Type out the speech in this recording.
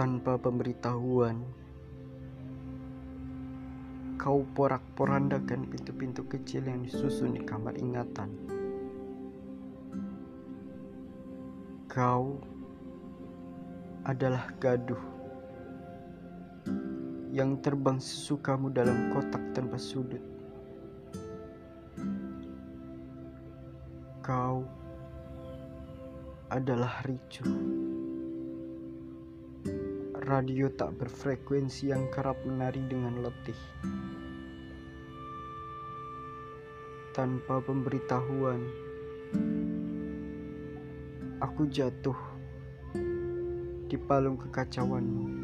tanpa pemberitahuan. Kau porak-porandakan pintu-pintu kecil yang disusun di kamar ingatan. Kau adalah gaduh yang terbang sesukamu dalam kotak tanpa sudut. Kau adalah ricu. Radio tak berfrekuensi yang kerap menari dengan letih. Tanpa pemberitahuan, aku jatuh di palung kekacauanmu.